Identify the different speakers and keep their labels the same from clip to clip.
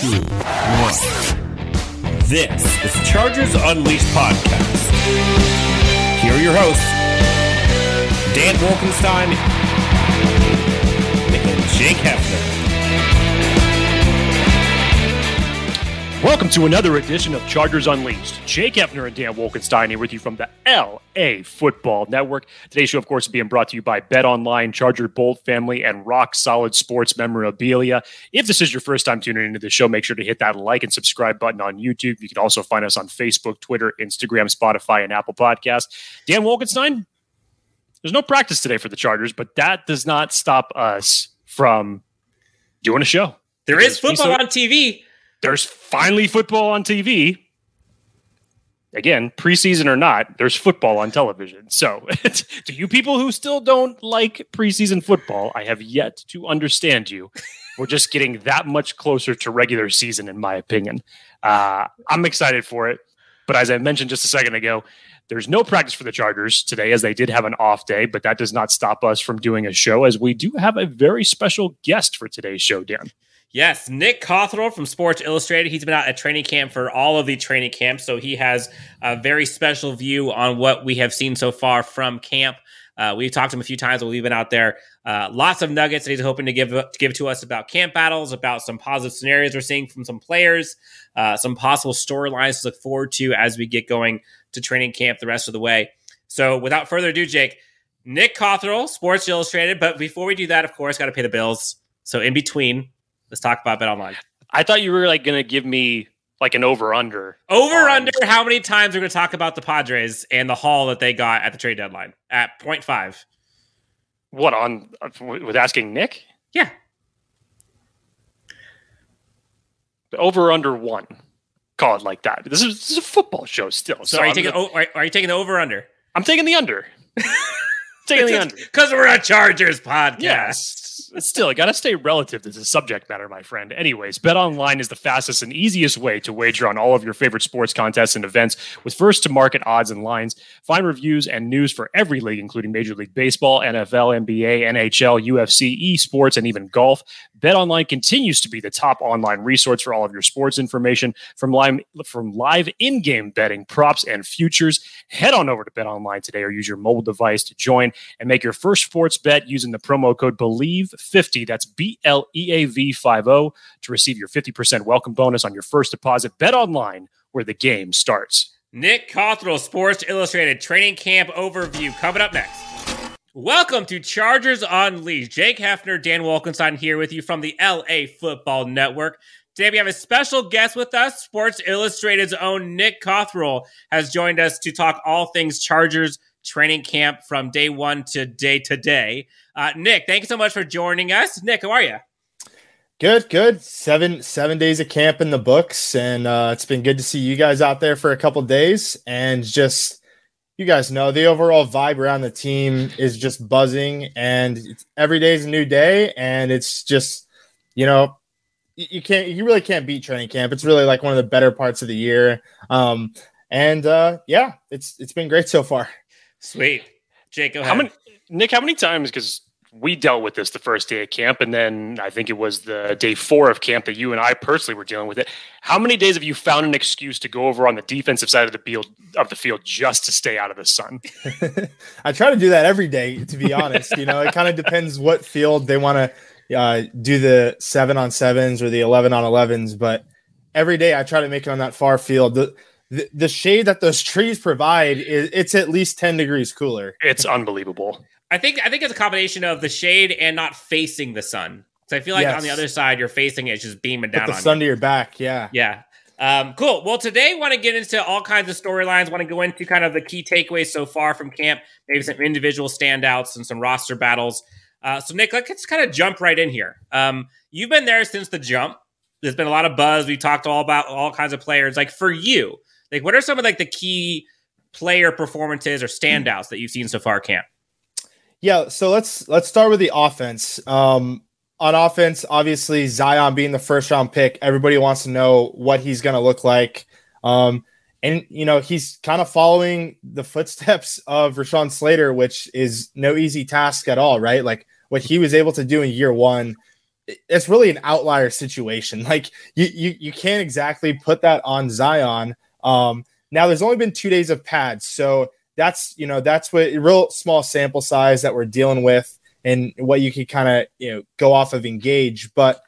Speaker 1: two, one. This is Chargers Unleashed podcast. Here are your hosts, Dan Wolkenstein and Jake Hefner.
Speaker 2: Welcome to another edition of Chargers Unleashed. Jake Hefner and Dan Wolkenstein here with you from the LA Football Network. Today's show, of course, is being brought to you by Bet Online, Charger Bolt Family, and Rock Solid Sports Memorabilia. If this is your first time tuning into the show, make sure to hit that like and subscribe button on YouTube. You can also find us on Facebook, Twitter, Instagram, Spotify, and Apple Podcasts. Dan Wolkenstein, there's no practice today for the Chargers, but that does not stop us from doing a show.
Speaker 3: There is football on TV
Speaker 2: there's finally football on TV. Again, preseason or not, there's football on television. So, to you people who still don't like preseason football, I have yet to understand you. We're just getting that much closer to regular season, in my opinion. Uh, I'm excited for it. But as I mentioned just a second ago, there's no practice for the Chargers today, as they did have an off day, but that does not stop us from doing a show, as we do have a very special guest for today's show, Dan.
Speaker 3: Yes, Nick Cothrell from Sports Illustrated. He's been out at training camp for all of the training camps, so he has a very special view on what we have seen so far from camp. Uh, we've talked to him a few times while we've been out there. Uh, lots of nuggets that he's hoping to give to give to us about camp battles, about some positive scenarios we're seeing from some players, uh, some possible storylines to look forward to as we get going to training camp the rest of the way. So, without further ado, Jake, Nick Cothrell, Sports Illustrated. But before we do that, of course, got to pay the bills. So, in between, Let's talk about Bet Online.
Speaker 2: I thought you were like going to give me like an over under.
Speaker 3: Over on... under how many times we're going to talk about the Padres and the haul that they got at the trade deadline at 0.5.
Speaker 2: What on with asking Nick?
Speaker 3: Yeah.
Speaker 2: Over under one. Call it like that. This is, this is a football show still.
Speaker 3: So, so are you taking gonna... are you taking the over under?
Speaker 2: I'm taking the under. the under
Speaker 3: because we're a Chargers podcast.
Speaker 2: Yes still, I got to stay relative to the subject matter, my friend. Anyways, Bet Online is the fastest and easiest way to wager on all of your favorite sports contests and events with first to market odds and lines. Find reviews and news for every league, including Major League Baseball, NFL, NBA, NHL, UFC, esports, and even golf. Bet Online continues to be the top online resource for all of your sports information from live, from live in-game betting, props, and futures. Head on over to Bet Online today or use your mobile device to join and make your first sports bet using the promo code BLEAV50. That's B L E A V 50 to receive your 50% welcome bonus on your first deposit. Bet Online where the game starts.
Speaker 3: Nick Cothrell, Sports Illustrated training camp overview coming up next. Welcome to Chargers Unleashed. Jake Hefner, Dan Wolkenstein here with you from the LA Football Network. Today we have a special guest with us. Sports Illustrated's own Nick Cothrell has joined us to talk all things Chargers training camp from day one to day today. Uh, Nick, thank you so much for joining us. Nick, how are you?
Speaker 4: Good, good. Seven seven days of camp in the books, and uh, it's been good to see you guys out there for a couple days and just you guys know the overall vibe around the team is just buzzing and every day is a new day and it's just you know you can't you really can't beat training camp. It's really like one of the better parts of the year. Um and uh yeah it's it's been great so far.
Speaker 3: Sweet. Jake
Speaker 2: how many nick how many times because we dealt with this the first day of camp, and then I think it was the day four of camp that you and I personally were dealing with it. How many days have you found an excuse to go over on the defensive side of the field of the field just to stay out of the sun?
Speaker 4: I try to do that every day, to be honest. you know, it kind of depends what field they want to uh, do the seven on sevens or the eleven on elevens, but every day I try to make it on that far field. The, the, the shade that those trees provide is it's at least 10 degrees cooler.
Speaker 2: It's unbelievable.
Speaker 3: I think I think it's a combination of the shade and not facing the sun. So I feel like yes. on the other side, you're facing it, it's just beaming down.
Speaker 4: Put the sun
Speaker 3: you.
Speaker 4: to your back, yeah,
Speaker 3: yeah. Um, cool. Well, today want to get into all kinds of storylines. Want to go into kind of the key takeaways so far from camp, maybe some individual standouts and some roster battles. Uh, so, Nick, let's kind of jump right in here. Um, you've been there since the jump. There's been a lot of buzz. We talked all about all kinds of players. Like for you, like what are some of like the key player performances or standouts that you've seen so far camp?
Speaker 4: Yeah, so let's let's start with the offense. Um, on offense, obviously Zion being the first round pick, everybody wants to know what he's going to look like. Um, and you know he's kind of following the footsteps of Rashawn Slater, which is no easy task at all, right? Like what he was able to do in year one, it's really an outlier situation. Like you you you can't exactly put that on Zion. Um, now there's only been two days of pads, so that's you know that's what real small sample size that we're dealing with, and what you could kind of you know go off of engage, but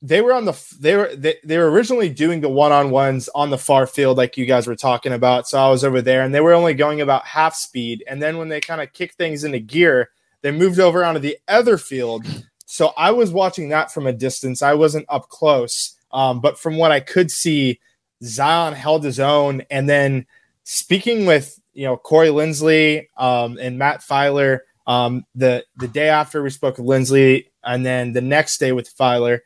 Speaker 4: they were on the they were they, they were originally doing the one-on-ones on the far field like you guys were talking about so i was over there and they were only going about half speed and then when they kind of kicked things into gear they moved over onto the other field so i was watching that from a distance i wasn't up close um, but from what i could see zion held his own and then speaking with you know corey linsley um, and matt Feiler, um, the the day after we spoke with linsley and then the next day with Feiler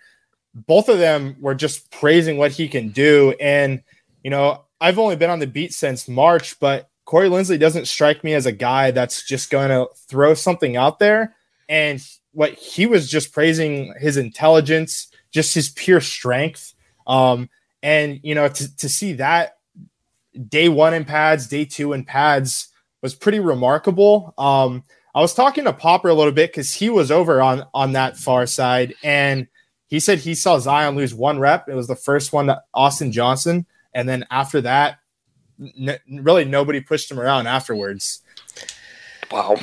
Speaker 4: both of them were just praising what he can do. And, you know, I've only been on the beat since March, but Corey Linsley doesn't strike me as a guy that's just going to throw something out there. And what he was just praising his intelligence, just his pure strength. Um, and, you know, to, to see that day one in pads, day two in pads was pretty remarkable. Um, I was talking to Popper a little bit because he was over on on that far side, and he said he saw Zion lose one rep. It was the first one to Austin Johnson. And then after that, n- really nobody pushed him around afterwards.
Speaker 2: Wow.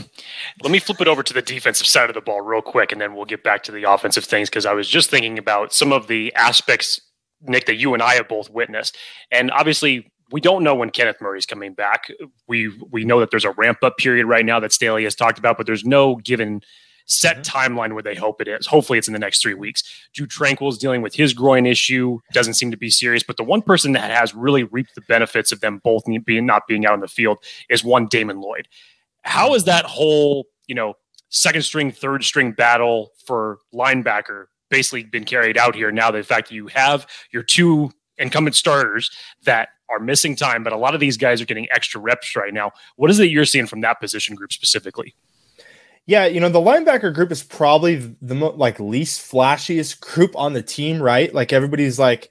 Speaker 2: Let me flip it over to the defensive side of the ball real quick, and then we'll get back to the offensive things because I was just thinking about some of the aspects, Nick, that you and I have both witnessed. And obviously, we don't know when Kenneth Murray's coming back. We we know that there's a ramp up period right now that Staley has talked about, but there's no given set mm-hmm. timeline where they hope it is. Hopefully, it's in the next three weeks. Drue Tranquill is dealing with his groin issue. Doesn't seem to be serious, but the one person that has really reaped the benefits of them both being not being out on the field is one Damon Lloyd. How is that whole you know second string, third string battle for linebacker basically been carried out here? Now the fact that you have your two incumbent starters that are missing time, but a lot of these guys are getting extra reps right now. What is it you're seeing from that position group specifically?
Speaker 4: Yeah, you know, the linebacker group is probably the mo- like least flashiest group on the team, right? Like everybody's like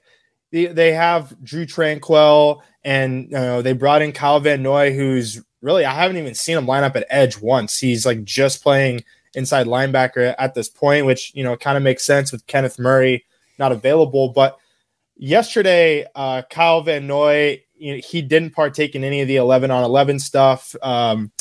Speaker 4: they, they have Drew Tranquil and they brought in Kyle Van Noy, who's really I haven't even seen him line up at edge once. He's like just playing inside linebacker at this point, which you know kind of makes sense with Kenneth Murray not available. But yesterday, uh, Kyle Van Noy, you know, he didn't partake in any of the 11 on 11 stuff. Um,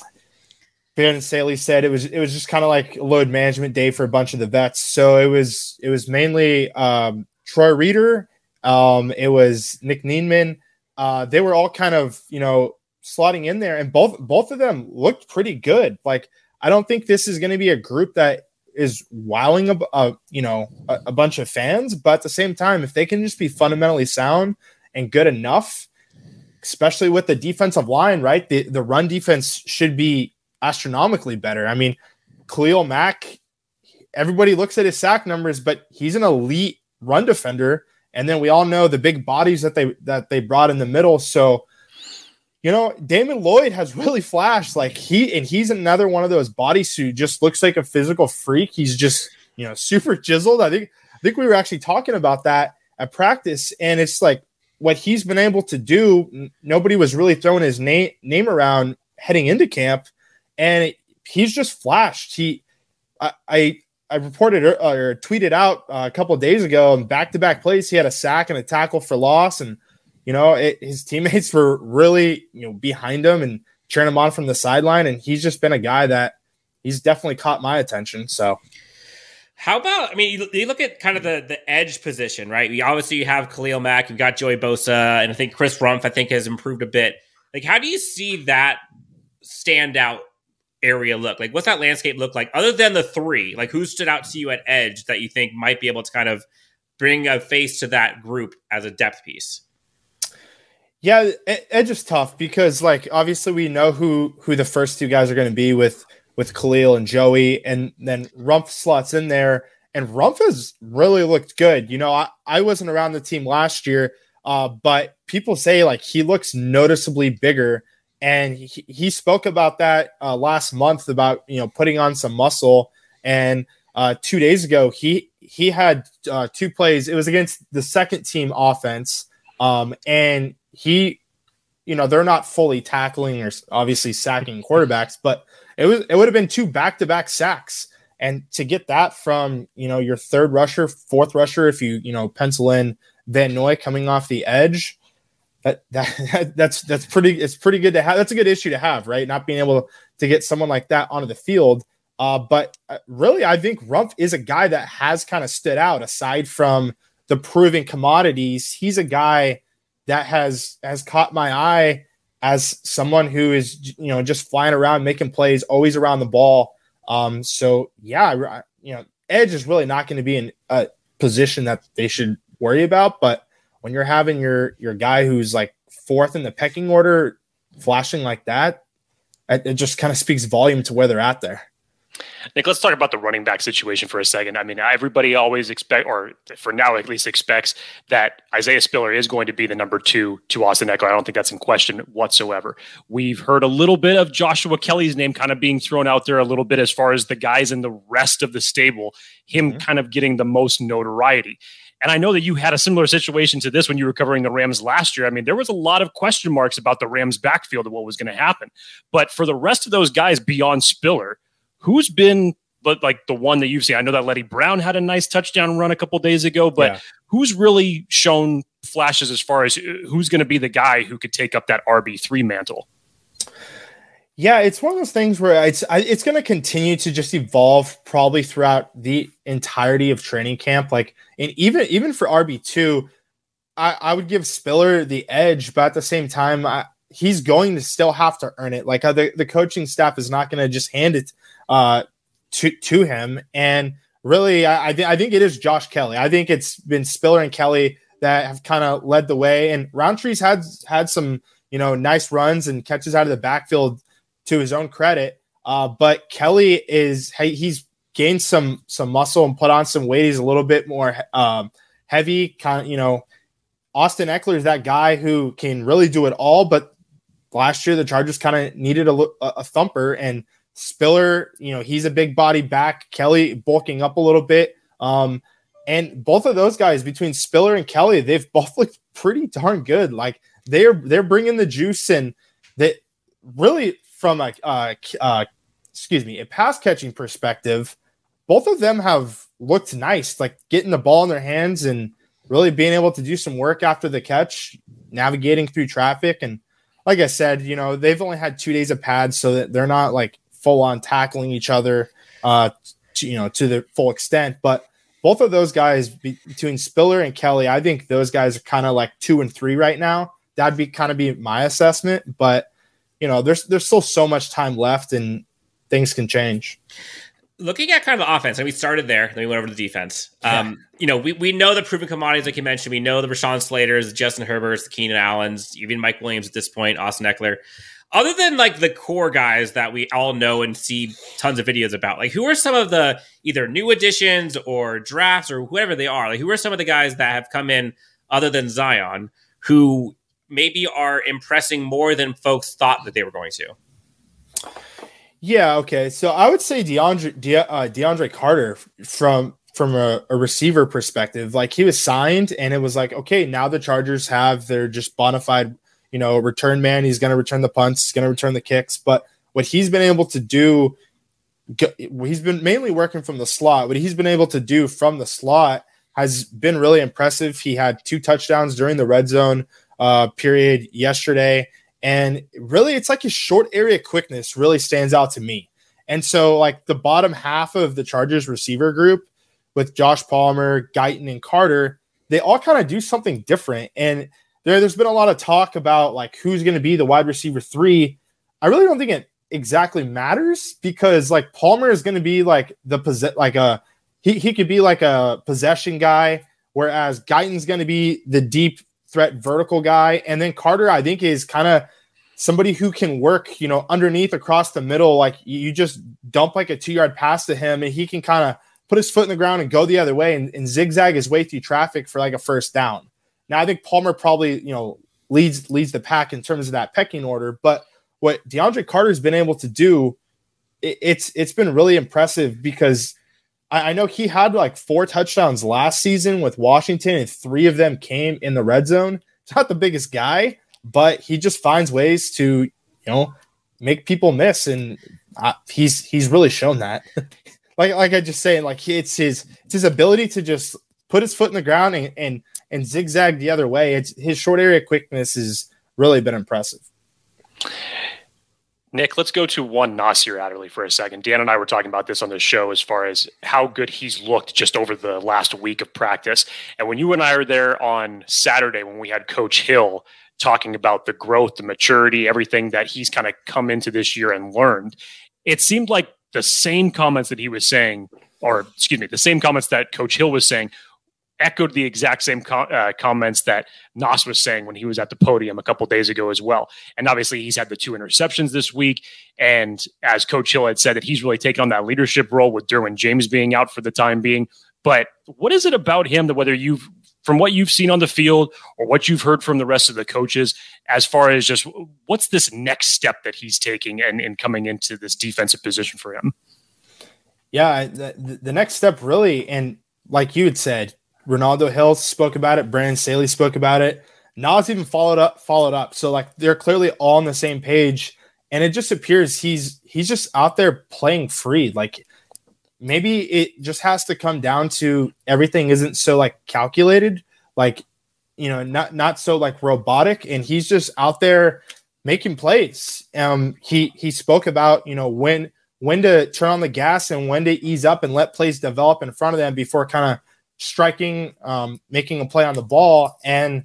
Speaker 4: Brandon Staley said it was it was just kind of like load management day for a bunch of the vets. So it was it was mainly um, Troy Reeder, um, it was Nick Niemann. Uh, they were all kind of you know slotting in there, and both both of them looked pretty good. Like I don't think this is going to be a group that is wowing a, a you know a, a bunch of fans, but at the same time, if they can just be fundamentally sound and good enough, especially with the defensive line, right? The the run defense should be astronomically better. I mean, Khalil Mack, everybody looks at his sack numbers, but he's an elite run defender. And then we all know the big bodies that they that they brought in the middle. So, you know, Damon Lloyd has really flashed. Like he and he's another one of those bodysuit, just looks like a physical freak. He's just, you know, super chiseled. I think I think we were actually talking about that at practice, and it's like what he's been able to do. Nobody was really throwing his name name around heading into camp and it, he's just flashed. He, I, I, I reported or, or tweeted out uh, a couple days ago in back to back plays. He had a sack and a tackle for loss, and you know it, his teammates were really you know behind him and cheering him on from the sideline. And he's just been a guy that he's definitely caught my attention. So.
Speaker 3: How about? I mean, you, you, look at kind of the the edge position, right? You obviously you have Khalil Mack, you've got Joey Bosa, and I think Chris Rumph. I think has improved a bit. Like, how do you see that standout area look? Like, what's that landscape look like other than the three? Like, who stood out to you at edge that you think might be able to kind of bring a face to that group as a depth piece?
Speaker 4: Yeah, edge is tough because, like, obviously we know who who the first two guys are going to be with with Khalil and Joey, and then Rumph slots in there, and Rumph has really looked good. You know, I, I wasn't around the team last year, uh, but people say like he looks noticeably bigger and he, he spoke about that uh, last month about you know putting on some muscle. And uh, two days ago, he he had uh, two plays. It was against the second team offense, um, and he, you know, they're not fully tackling or obviously sacking quarterbacks, but it was it would have been two back to back sacks. And to get that from, you know, your third rusher, fourth rusher, if you, you know, pencil in Van Noy coming off the edge, that, that that's that's pretty it's pretty good to have. That's a good issue to have, right? Not being able to get someone like that onto the field. Uh, but uh, really, I think Rumph is a guy that has kind of stood out aside from the proven commodities. He's a guy that has has caught my eye as someone who is you know just flying around making plays, always around the ball. Um, so yeah, you know, edge is really not going to be in a position that they should worry about. But when you're having your your guy who's like fourth in the pecking order flashing like that, it, just kind of speaks volume to where they're at there.
Speaker 2: Nick, let's talk about the running back situation for a second. I mean, everybody always expect, or for now at least, expects that Isaiah Spiller is going to be the number two to Austin Ekeler. I don't think that's in question whatsoever. We've heard a little bit of Joshua Kelley's name kind of being thrown out there a little bit as far as the guys in the rest of the stable, him mm-hmm. kind of getting the most notoriety. And I know that you had a similar situation to this when you were covering the Rams last year. I mean, there was a lot of question marks about the Rams backfield and what was going to happen. But for the rest of those guys beyond Spiller, who's been but like the one that you've seen? I know that Leddie Brown had a nice touchdown run a couple days ago, but yeah. who's really shown flashes as far as uh, who's going to be the guy who could take up that RB three mantle?
Speaker 4: Yeah, it's one of those things where it's it's going to continue to just evolve probably throughout the entirety of training camp. Like, and even even for RB two, I, I would give Spiller the edge, but at the same time, I, he's going to still have to earn it. Like uh, the the coaching staff is not going to just hand it uh, to to him. And really, I I, th- I think it is Josh Kelly. I think it's been Spiller and Kelly that have kind of led the way. And Rountree's had had some you know nice runs and catches out of the backfield to his own credit. Uh, but Kelly is he's gained some some muscle and put on some weight. He's a little bit more um, heavy, kind of you know. Austin Ekeler is that guy who can really do it all, but last year the Chargers kind of needed a, a, thumper, and Spiller, you know, he's a big body back. Kelly bulking up a little bit. Um, and both of those guys between Spiller and Kelly, they've both looked pretty darn good. Like they're they're bringing the juice and that really from a uh, uh, excuse me a pass catching perspective, both of them have looked nice. Like getting the ball in their hands and really being able to do some work after the catch, navigating through traffic and like I said, you know, they've only had two days of pads, so that they're not like full on tackling each other, uh, to, you know, to the full extent. But both of those guys between Spiller and Kelly, I think those guys are kind of like two and three right now. That'd be kind of be my assessment. But you know, there's there's still so much time left, and things can change
Speaker 3: looking at kind of the offense, and we started there, then we went over to the defense. Um. You know, we, we know the proven commodities, like you mentioned. We know the Rashawn Slaters, the Justin Herberts, the Keenan Allens, even Mike Williams at this point, Austin Ekeler other than like the core guys that we all know and see tons of videos about, like who are some of the either new additions or drafts or whoever they are? Like who are some of the guys that have come in other than Zion who maybe are impressing more than folks thought that they were going to?
Speaker 4: Yeah, okay. So I would say DeAndre De, uh, DeAndre Carter from from a, a, receiver perspective, like he was signed and it was like, okay, now the Chargers have their just bona fide you know, return man. He's going to return the punts, he's going to return the kicks. But what he's been able to do, he's been mainly working from the slot. What he's been able to do from the slot has been really impressive. He had two touchdowns during the red zone uh, period yesterday. And really, it's like his short area quickness really stands out to me. And so, like the bottom half of the Chargers receiver group with Josh Palmer, Guyton, and Carter, they all kind of do something different. And there, there's been a lot of talk about like who's going to be the wide receiver three. I really don't think it exactly matters because like Palmer is going to be like the possess like a he, he could be like a possession guy, whereas Guyton's going to be the deep threat vertical guy, and then Carter I think is kind of somebody who can work you know underneath across the middle. Like you just dump like a two yard pass to him, and he can kind of put his foot in the ground and go the other way and, and zigzag his way through traffic for like a first down. Now I think Palmer probably you know leads leads the pack in terms of that pecking order, but what DeAndre Carter's been able to do, it, it's it's been really impressive because I, I, know he had like four touchdowns last season with Washington, and three of them came in the red zone. He's not the biggest guy, but he just finds ways to you know make people miss, and uh, he's he's really shown that. like like I just saying, like it's his it's his ability to just put his foot in the ground and and, and zigzag the other way. It's his short area quickness has really been impressive.
Speaker 2: Nick, let's go to one Nasir Adderley for a second. Dan and I were talking about this on the show as far as how good he's looked just over the last week of practice. And when you and I were there on Saturday when we had Coach Hill talking about the growth, the maturity, everything that he's kind of come into this year and learned, it seemed like the same comments that he was saying, or excuse me, the same comments that Coach Hill was saying echoed the exact same uh, comments that Nas was saying when he was at the podium a couple days ago as well. And obviously, he's had the two interceptions this week. And as Coach Hill had said, that he's really taken on that leadership role with Derwin James being out for the time being. But what is it about him that whether you've from what you've seen on the field or what you've heard from the rest of the coaches, as far as just what's this next step that he's taking and, coming into this defensive position for him?
Speaker 4: Yeah, the, the next step really, and like you had said, Renaldo Hill spoke about it. Brandon Staley spoke about it. Nas even followed up, followed up. So like they're clearly all on the same page. And it just appears he's he's just out there playing free. Like maybe it just has to come down to everything isn't so like calculated, like you know, not not so like robotic. And he's just out there making plays. Um he he spoke about, you know, when when to turn on the gas and when to ease up and let plays develop in front of them before kind of striking, um, making a play on the ball. And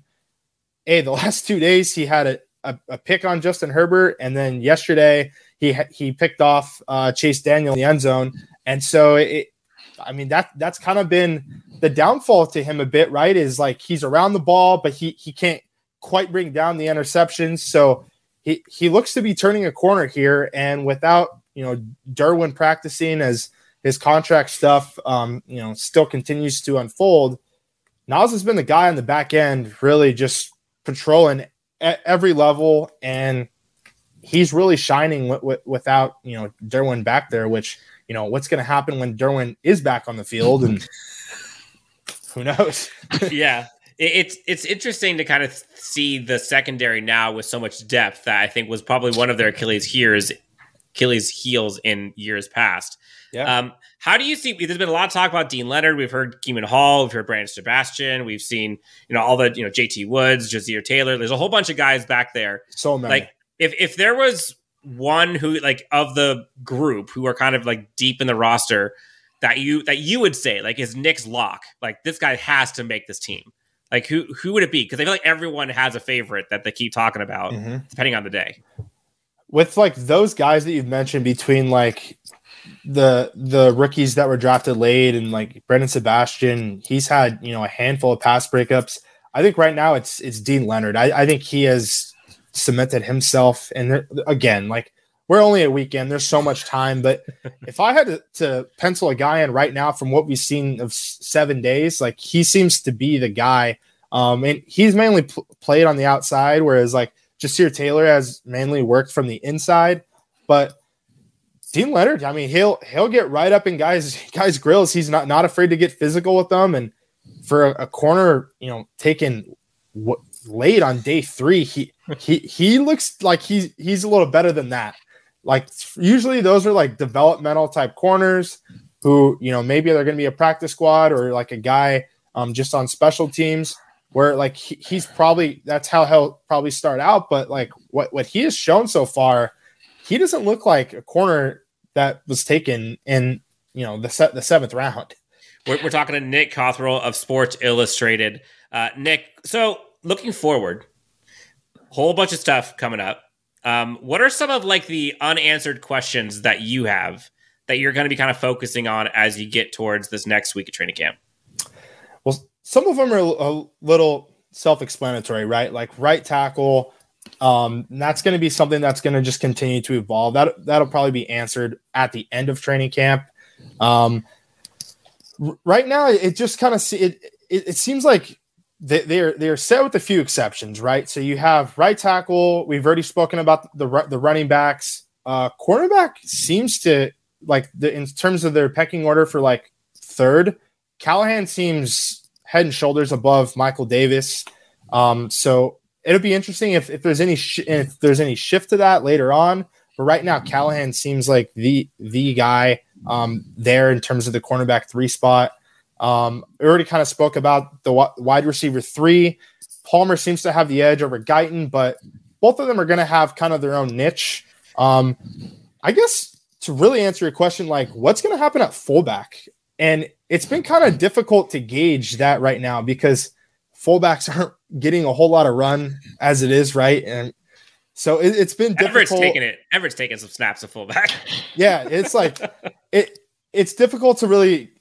Speaker 4: hey, the last two days he had a, a, a pick on Justin Herbert, and then yesterday he he picked off uh, Chase Daniel in the end zone. And so it, I mean that that's kind of been the downfall to him a bit, right? Is like he's around the ball, but he he can't quite bring down the interceptions. So he he looks to be turning a corner here, and without you know Derwin practicing as his contract stuff, um, you know, still continues to unfold. Nas has been the guy on the back end, really just patrolling at every level, and he's really shining w- w- without you know Derwin back there. Which you know what's going to happen when Derwin is back on the field, and who knows?
Speaker 3: yeah, it's it's interesting to kind of see the secondary now with so much depth that I think was probably one of their Achilles heels, Achilles heels in years past. Yeah. Um, how do you see? There's been a lot of talk about Deane Leonard. We've heard Kemon Hall. We've heard Brandon Sebastian. We've seen you know all the you know JT Woods, Ja'Sir Taylor. There's a whole bunch of guys back there.
Speaker 4: So many.
Speaker 3: Like if if there was one who like of the group who are kind of like deep in the roster that you that you would say like is Nick's lock. Like this guy has to make this team. Like who who would it be? Because I feel like everyone has a favorite that they keep talking about, mm-hmm. depending on the day.
Speaker 4: With like those guys that you've mentioned between like the the rookies that were drafted late and like Brandon Sebastian, he's had you know a handful of pass breakups. I think right now it's it's Deane Leonard. I, I think he has cemented himself. And there, again, like we're only a weekend, there's so much time. But if I had to, to, pencil a guy in right now from what we've seen of seven days, like he seems to be the guy. Um, and he's mainly pl- played on the outside, whereas like Ja'Sir Taylor has mainly worked from the inside. But Deane Leonard, I mean, he'll he'll get right up in guys guys grills. He's not not afraid to get physical with them. And for a, a corner, you know, taken w- late on day three, he he he looks like he's he's a little better than that. Like usually those are like developmental type corners who you know maybe they're going to be a practice squad or like a guy um, just on special teams where like he, he's probably that's how he'll probably start out. But like what what he has shown so far he doesn't look like a corner that was taken in you know the set the seventh round.
Speaker 3: We're, we're talking to Nick Cothrell of Sports Illustrated. Uh, Nick, so looking forward, whole bunch of stuff coming up. Um, what are some of like the unanswered questions that you have that you're going to be kind of focusing on as you get towards this next week of training camp?
Speaker 4: Well, some of them are a little self-explanatory, right? Like right tackle, um, that's going to be something that's going to just continue to evolve. That that'll probably be answered at the end of training camp. Um, r- right now, it just kind of it, it, it seems like they, they're they're set with a few exceptions, right? So you have right tackle. We've already spoken about the the running backs. Uh, cornerback seems to like the in terms of their pecking order for like third. Callahan seems head and shoulders above Michael Davis. Um, so it'll be interesting if, if there's any sh- if there's any shift to that later on. But right now, Callahan seems like the the guy um, there in terms of the cornerback three spot. Um, I already kind of spoke about the wide receiver three. Palmer seems to have the edge over Guyton, but both of them are going to have kind of their own niche. Um, I guess to really answer your question, like what's going to happen at fullback? And it's been kind of difficult to gauge that right now because fullbacks aren't getting a whole lot of run as it is, right? And so it, has been difficult.
Speaker 3: Everett's taking it. Everett's taking some snaps of fullback.
Speaker 4: yeah, it's like it. It's difficult to really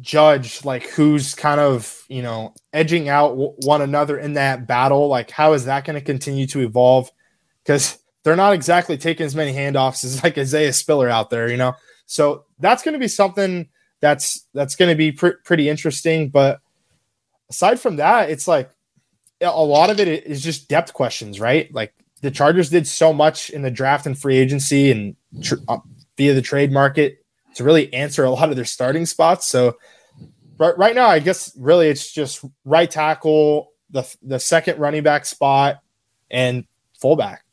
Speaker 4: judge like who's kind of you know edging out w- one another in that battle. Like, how is that going to continue to evolve? Because they're not exactly taking as many handoffs as like Isaiah Spiller out there, you know. So that's going to be something that's that's going to be pr- pretty interesting. But aside from that, it's like a lot of it is just depth questions, right? Like the Chargers did so much in the draft and free agency and tr- uh, via the trade market to really answer a lot of their starting spots. So right, right now, I guess really it's just right tackle, the the second running back spot, and fullback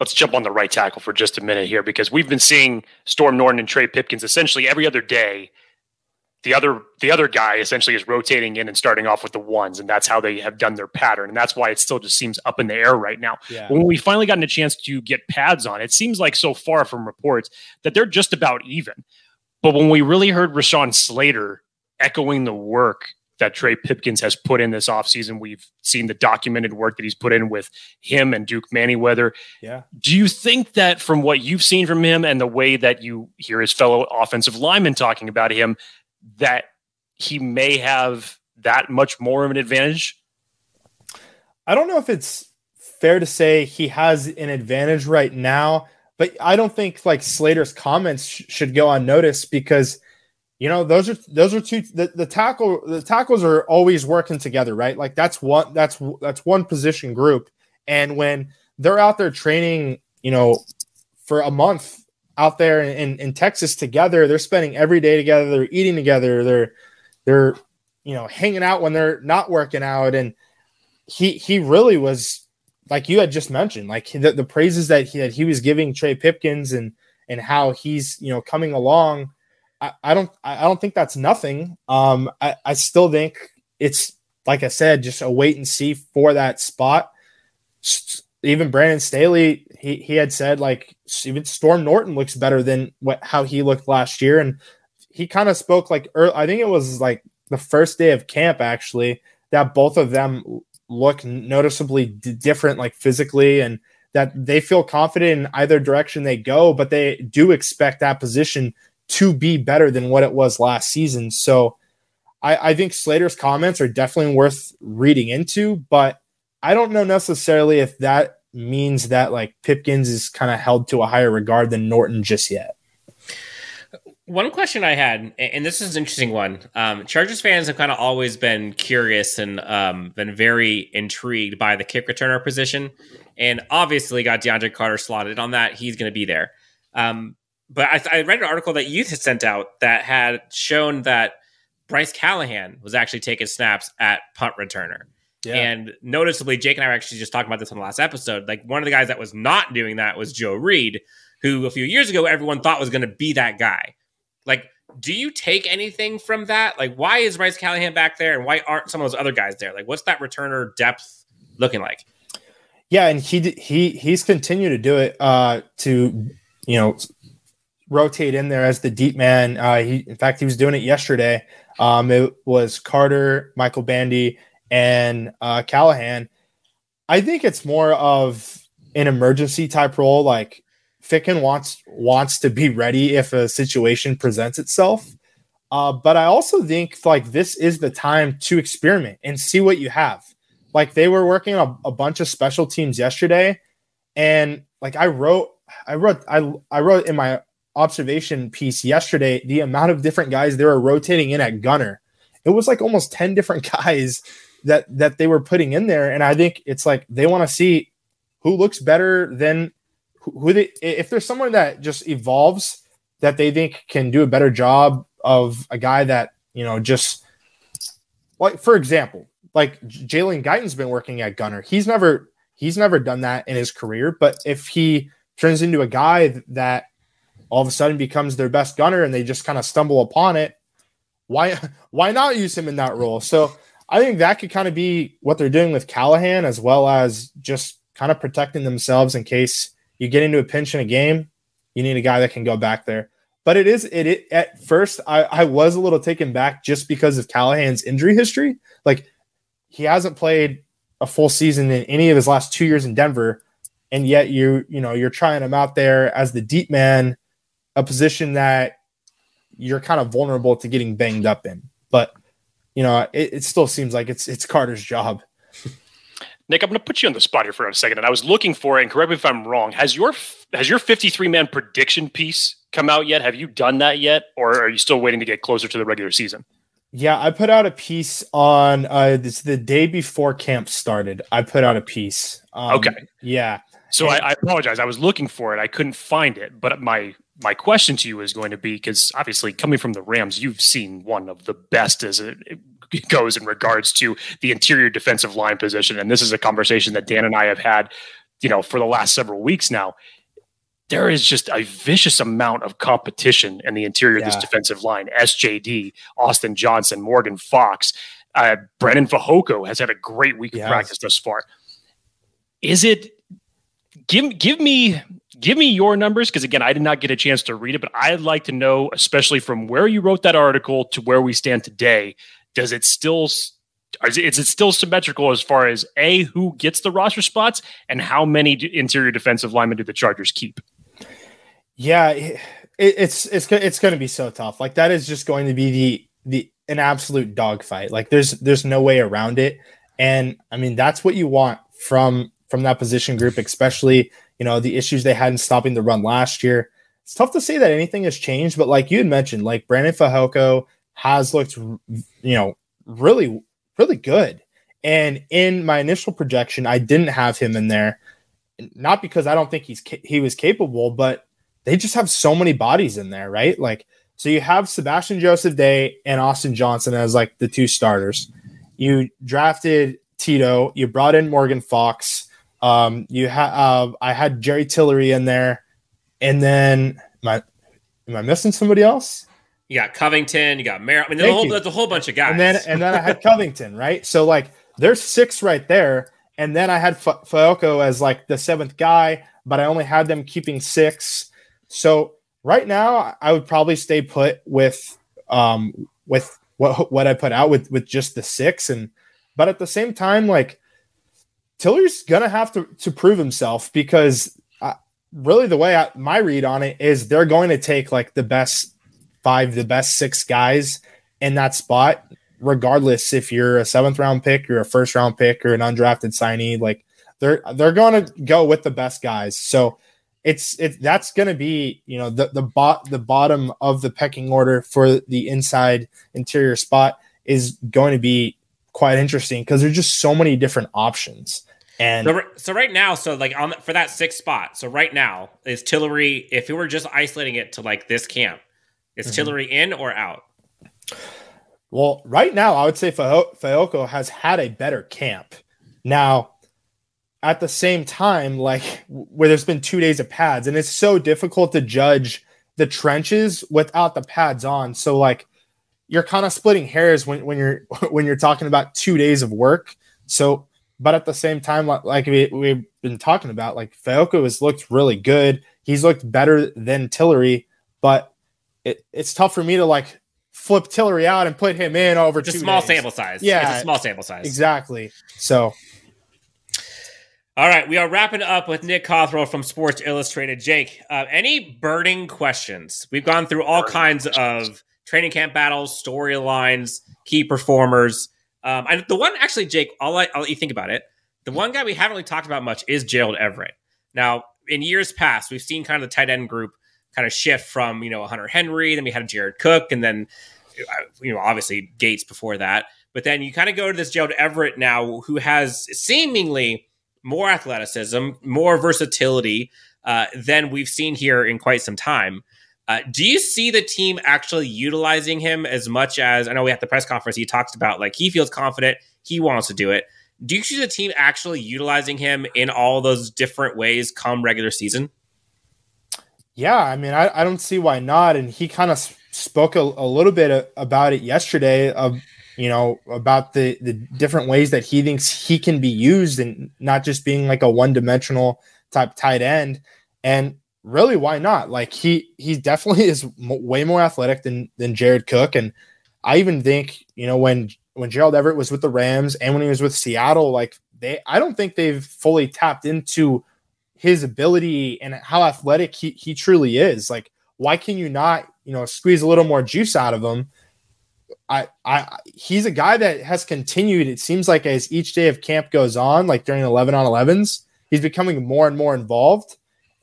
Speaker 2: let's jump on the right tackle for just a minute here because we've been seeing Storm Norton and Trey Pipkins essentially every other day. The other the other guy essentially is rotating in and starting off with the ones, and that's how they have done their pattern. And that's why it still just seems up in the air right now. Yeah. When we finally gotten a chance to get pads on, it seems like so far from reports that they're just about even. But when we really heard Rashawn Slater echoing the work that Trey Pipkins has put in this offseason. We've seen the documented work that he's put in with him and Duke Manyweather.
Speaker 4: Yeah.
Speaker 2: Do you think that from what you've seen from him and the way that you hear his fellow offensive linemen talking about him, that he may have that much more of an advantage?
Speaker 4: I don't know if it's fair to say he has an advantage right now, but I don't think like Slater's comments sh- should go unnoticed because you know those are those are two the, the tackle the tackles are always working together right like that's one that's that's one position group and when they're out there training you know for a month out there in, in texas together. They're spending every day together. They're eating together. They're they're you know hanging out when they're not working out. And he he really was like you had just mentioned like the, the praises that he that he was giving trey pipkins and and how he's you know coming along. I, I don't I don't think that's nothing. Um, I, I still think it's like I said, just a wait and see for that spot. Even Brandon Staley, he, he had said like even Storm Norton looks better than what how he looked last year, and he kind of spoke like early, I think it was like the first day of camp actually that both of them look noticeably d- different, like physically, and that they feel confident in either direction they go, but they do expect that position to be better than what it was last season. So I, I think Slater's comments are definitely worth reading into, but I don't know necessarily if that means that like Pipkins is kind of held to a higher regard than Norton just yet.
Speaker 3: One question I had, and this is an interesting one. Um, Chargers fans have kind of always been curious and um, been very intrigued by the kick returner position, and obviously got DeAndre Carter slotted on that. He's going to be there. Um, but I, I, read an article that Youth had sent out that had shown that Bryce Callahan was actually taking snaps at punt returner. Yeah. And noticeably, Jake and I were actually just talking about this on the last episode. Like one of the guys that was not doing that was Joe Reed, who a few years ago everyone thought was going to be that guy. Like, do you take anything from that? Like, why is Bryce Callahan back there, and why aren't some of those other guys there? Like, what's that returner depth looking like?
Speaker 4: Yeah, and he he he's continued to do it uh, to you know rotate in there as the deep man. Uh, he, in fact, he was doing it yesterday. Um, it was Carter, Michael Bandy, and uh, Callahan. I think it's more of an emergency type role. Like Ficken wants wants to be ready if a situation presents itself. Uh, but I also think like this is the time to experiment and see what you have. Like they were working on a, a bunch of special teams yesterday, and like I wrote, I wrote, I I wrote in my observation piece yesterday the amount of different guys they were rotating in at gunner. It was like almost 10 different guys that that they were putting in there and I think it's like they want to see who looks better than who they if there's someone that just evolves that they think can do a better job of a guy that, you know, just like for example, like Jalen Guyton's been working at gunner. He's never he's never done that in his career, but if he turns into a guy that all of a sudden becomes their best gunner and they just kind of stumble upon it, why why not use him in that role? So I think that could kind of be what they're doing with Callahan as well as just kind of protecting themselves in case you get into a pinch in a game, you need a guy that can go back there. But it is it, it at first I, I was a little taken back just because of Callahan's injury history. Like he hasn't played a full season in any of his last two years in Denver, and yet you you know you're trying him out there as the deep man, a position that you're kind of vulnerable to getting banged up in. But you know it, it still seems like it's it's Carter's job.
Speaker 2: Nick, I'm going to put you on the spot here for a second, and I was looking for it. And correct me if I'm wrong. Has your has your 53 man prediction piece come out yet? Have you done that yet, or are you still waiting to get closer to the regular season?
Speaker 4: Yeah, I put out a piece on uh this the day before camp started. I put out a piece. Um,
Speaker 2: Okay.
Speaker 4: Yeah.
Speaker 2: So I, I apologize. I was looking for it. I couldn't find it. But my my question to you is going to be because obviously coming from the Rams, you've seen one of the best as it goes in regards to the interior defensive line position. And this is a conversation that Dan and I have had, you know, for the last several weeks now. There is just a vicious amount of competition in the interior of this defensive line. SJD, Austin Johnson, Morgan Fox, uh, Breiden Fehoko has had a great week of practice thus far. Is it give give me give me your numbers because again I did not get a chance to read it, but I'd like to know, especially from where you wrote that article to where we stand today. Does it still is it still symmetrical as far as a who gets the roster spots and how many interior defensive linemen do the Chargers keep?
Speaker 4: Yeah, it, it's it's it's going to be so tough. Like that is just going to be the the an absolute dogfight. Like there's there's no way around it. And I mean that's what you want from from that position group, especially you know the issues they had in stopping the run last year. It's tough to say that anything has changed, but like you had mentioned, like Brandon Fehoko has looked you know really really good. And in my initial projection, I didn't have him in there, not because I don't think he's he was capable, but they just have so many bodies in there, right? Like, so you have Sebastian Joseph Day and Austin Johnson as like the two starters. You drafted Tito. You brought in Morgan Fox. Um, you had uh, I had Jerry Tillery in there, and then I am I missing somebody else?
Speaker 3: You got Covington. You got Merrill. I mean, there's a, whole, there's a whole bunch of guys.
Speaker 4: And then and then I had Covington, right? So like there's six right there, and then I had F- Fehoko as like the seventh guy, but I only had them keeping six. So right now, I would probably stay put with um with what what I put out with with just the six, and but at the same time, like Tiller's gonna have to to prove himself because uh, really the way I, my read on it is they're going to take like the best five, the best six guys in that spot, regardless if you're a seventh round pick, you're a first round pick, or an undrafted signee. Like they're they're going to go with the best guys. So it's it's that's going to be you know the the bot the bottom of the pecking order for the inside interior spot is going to be quite interesting because there's just so many different options. And
Speaker 3: So, so right now, so like on the, for that sixth spot, so right now is Tillery. If we were just isolating it to like this camp, is
Speaker 4: Mhm.
Speaker 3: Tillery in or out?
Speaker 4: Well, right now, I would say Fehoko has had a better camp. Now, at the same time, like where there's been two days of pads, and it's so difficult to judge the trenches without the pads on. So, like, you're kind of splitting hairs when, when you're when you're talking about two days of work. So, but at the same time, like, like we, we've been talking about, like Fehoko has looked really good. He's looked better than Tillery, but it, it's tough for me to like flip Tillery out and put him in over
Speaker 3: Just
Speaker 4: two
Speaker 3: small
Speaker 4: days.
Speaker 3: sample size.
Speaker 4: Yeah.
Speaker 3: it's a small sample size.
Speaker 4: Exactly. So
Speaker 3: All right, we are wrapping up with Nick Cothrell from Sports Illustrated. Jake, uh, any burning questions? We've gone through all
Speaker 2: Burning
Speaker 3: kinds
Speaker 2: questions.
Speaker 3: of training camp battles, storylines, key performers. Um, and the one, actually, Jake, I'll let, I'll let you think about it. The one guy we haven't really talked about much is Gerald Everett. Now, in years past, we've seen kind of the tight end group kind of shift from you know Hunter Henry, then we had Jared Cook, and then uh, you know obviously Gates before that. But then you kind of go to this Gerald Everett now, who has seemingly more athleticism, more versatility uh, than we've seen here in quite some time. Uh, do you see the team actually utilizing him as much as I know we had the press conference? He talks about like he feels confident, he wants to do it. Do you see the team actually utilizing him in all those different ways come regular season?
Speaker 4: Yeah, I mean, I, I don't see why not. And he kind of spoke a, a little bit about it yesterday of you know about the the different ways that he thinks he can be used and not just being like a one dimensional type tight end. And really, why not? Like he he definitely is m- way more athletic than than Jared Cook. And I even think you know when when Gerald Everett was with the Rams and when he was with Seattle, like they I don't think they've fully tapped into his ability and how athletic he, he truly is. Like, why can you not, you know, squeeze a little more juice out of him? I, I, he's a guy that has continued. It seems like as each day of camp goes on, like during 11 on 11s, he's becoming more and more involved.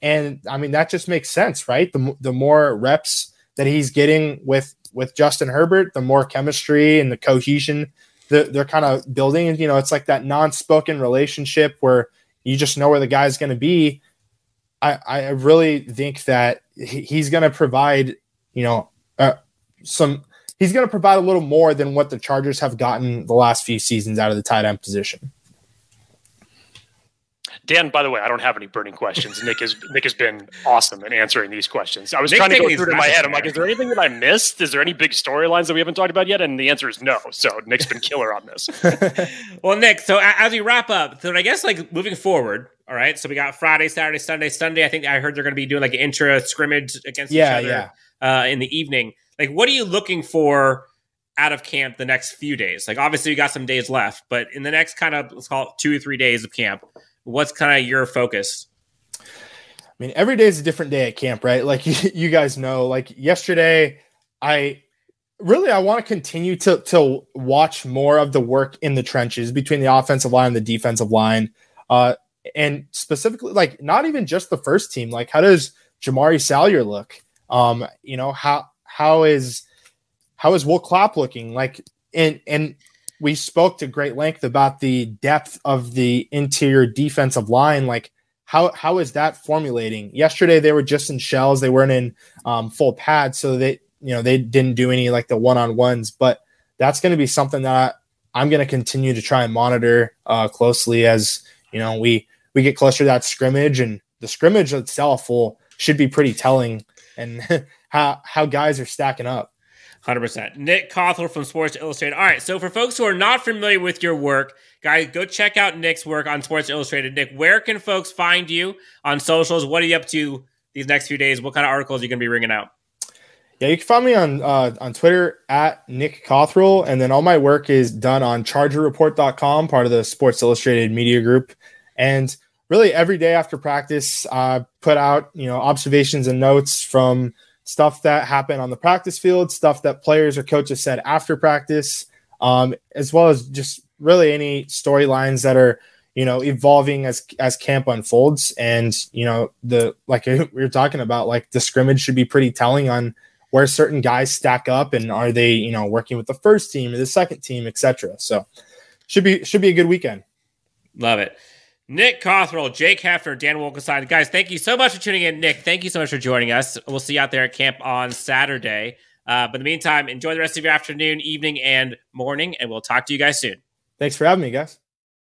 Speaker 4: And I mean, that just makes sense, right? The, the more reps that he's getting with, with Justin Herbert, the more chemistry and the cohesion that they're kind of building. You know, it's like that non-spoken relationship where you just know where the guy's going to be. I, I really think that he's going to provide, you know, uh, some, he's going to provide a little more than what the Chargers have gotten the last few seasons out of the tight end position.
Speaker 2: Dan, by the way, I don't have any burning questions. Nick has Nick has been awesome in answering these questions. I was Nick trying to go through it in my head. I'm like, is there anything that I missed? Is there any big storylines that we haven't talked about yet? And the answer is no. So Nick's been killer on this.
Speaker 3: well, Nick, so as we wrap up, so I guess like moving forward, all right. So we got Friday, Saturday, Sunday, Sunday. I think I heard they're going to be doing like an intra scrimmage against
Speaker 4: yeah,
Speaker 3: each
Speaker 4: other
Speaker 3: yeah. uh, in the evening. Like, what are you looking for out of camp the next few days? Like, obviously, you got some days left, but in the next kind of let's call it two or three days of camp, what's kind of your focus?
Speaker 4: I mean, every day is a different day at camp, right? Like you guys know, like yesterday, I really I want to continue to to watch more of the work in the trenches between the offensive line and the defensive line. Uh, and specifically, like not even just the first team. Like, how does Jamaree Salyer look? Um, you know, how how is how is Will Clapp looking? Like, and and we spoke to great length about the depth of the interior defensive line. Like, how how is that formulating? Yesterday they were just in shells; they weren't in um, full pads, so they you know they didn't do any like the one on ones. But that's going to be something that I'm going to continue to try and monitor uh, closely as you know we we get closer to that scrimmage, and the scrimmage itself will should be pretty telling and how how guys are stacking up.
Speaker 3: 100%. Nick Cothrell from Sports Illustrated. All right, so for folks who are not familiar with your work, guys, go check out Nick's work on Sports Illustrated. Nick, where can folks find you on socials? What are you up to these next few days? What kind of articles are you going to be ringing out?
Speaker 4: Yeah, you can find me on uh, on Twitter at Nick Cothrell, and then all my work is done on ChargerReport.com, part of the Sports Illustrated media group. And really, every day after practice, I uh, put out you know observations and notes from stuff that happened on the practice field, stuff that players or coaches said after practice, um, as well as just really any storylines that are you know evolving as as camp unfolds. And you know the like we were talking about, like the scrimmage should be pretty telling on where certain guys stack up and are they you know working with the first team or the second team, etc. So should be should be a good weekend.
Speaker 3: Love it. Nick Cothrell, Jake Hefner, Dan Wolkenstein. Guys, thank you so much for tuning in. Nick, thank you so much for joining us. We'll see you out there at camp on Saturday. Uh, but in the meantime, enjoy the rest of your afternoon, evening, and morning, and we'll talk to you guys soon.
Speaker 4: Thanks for having me, guys.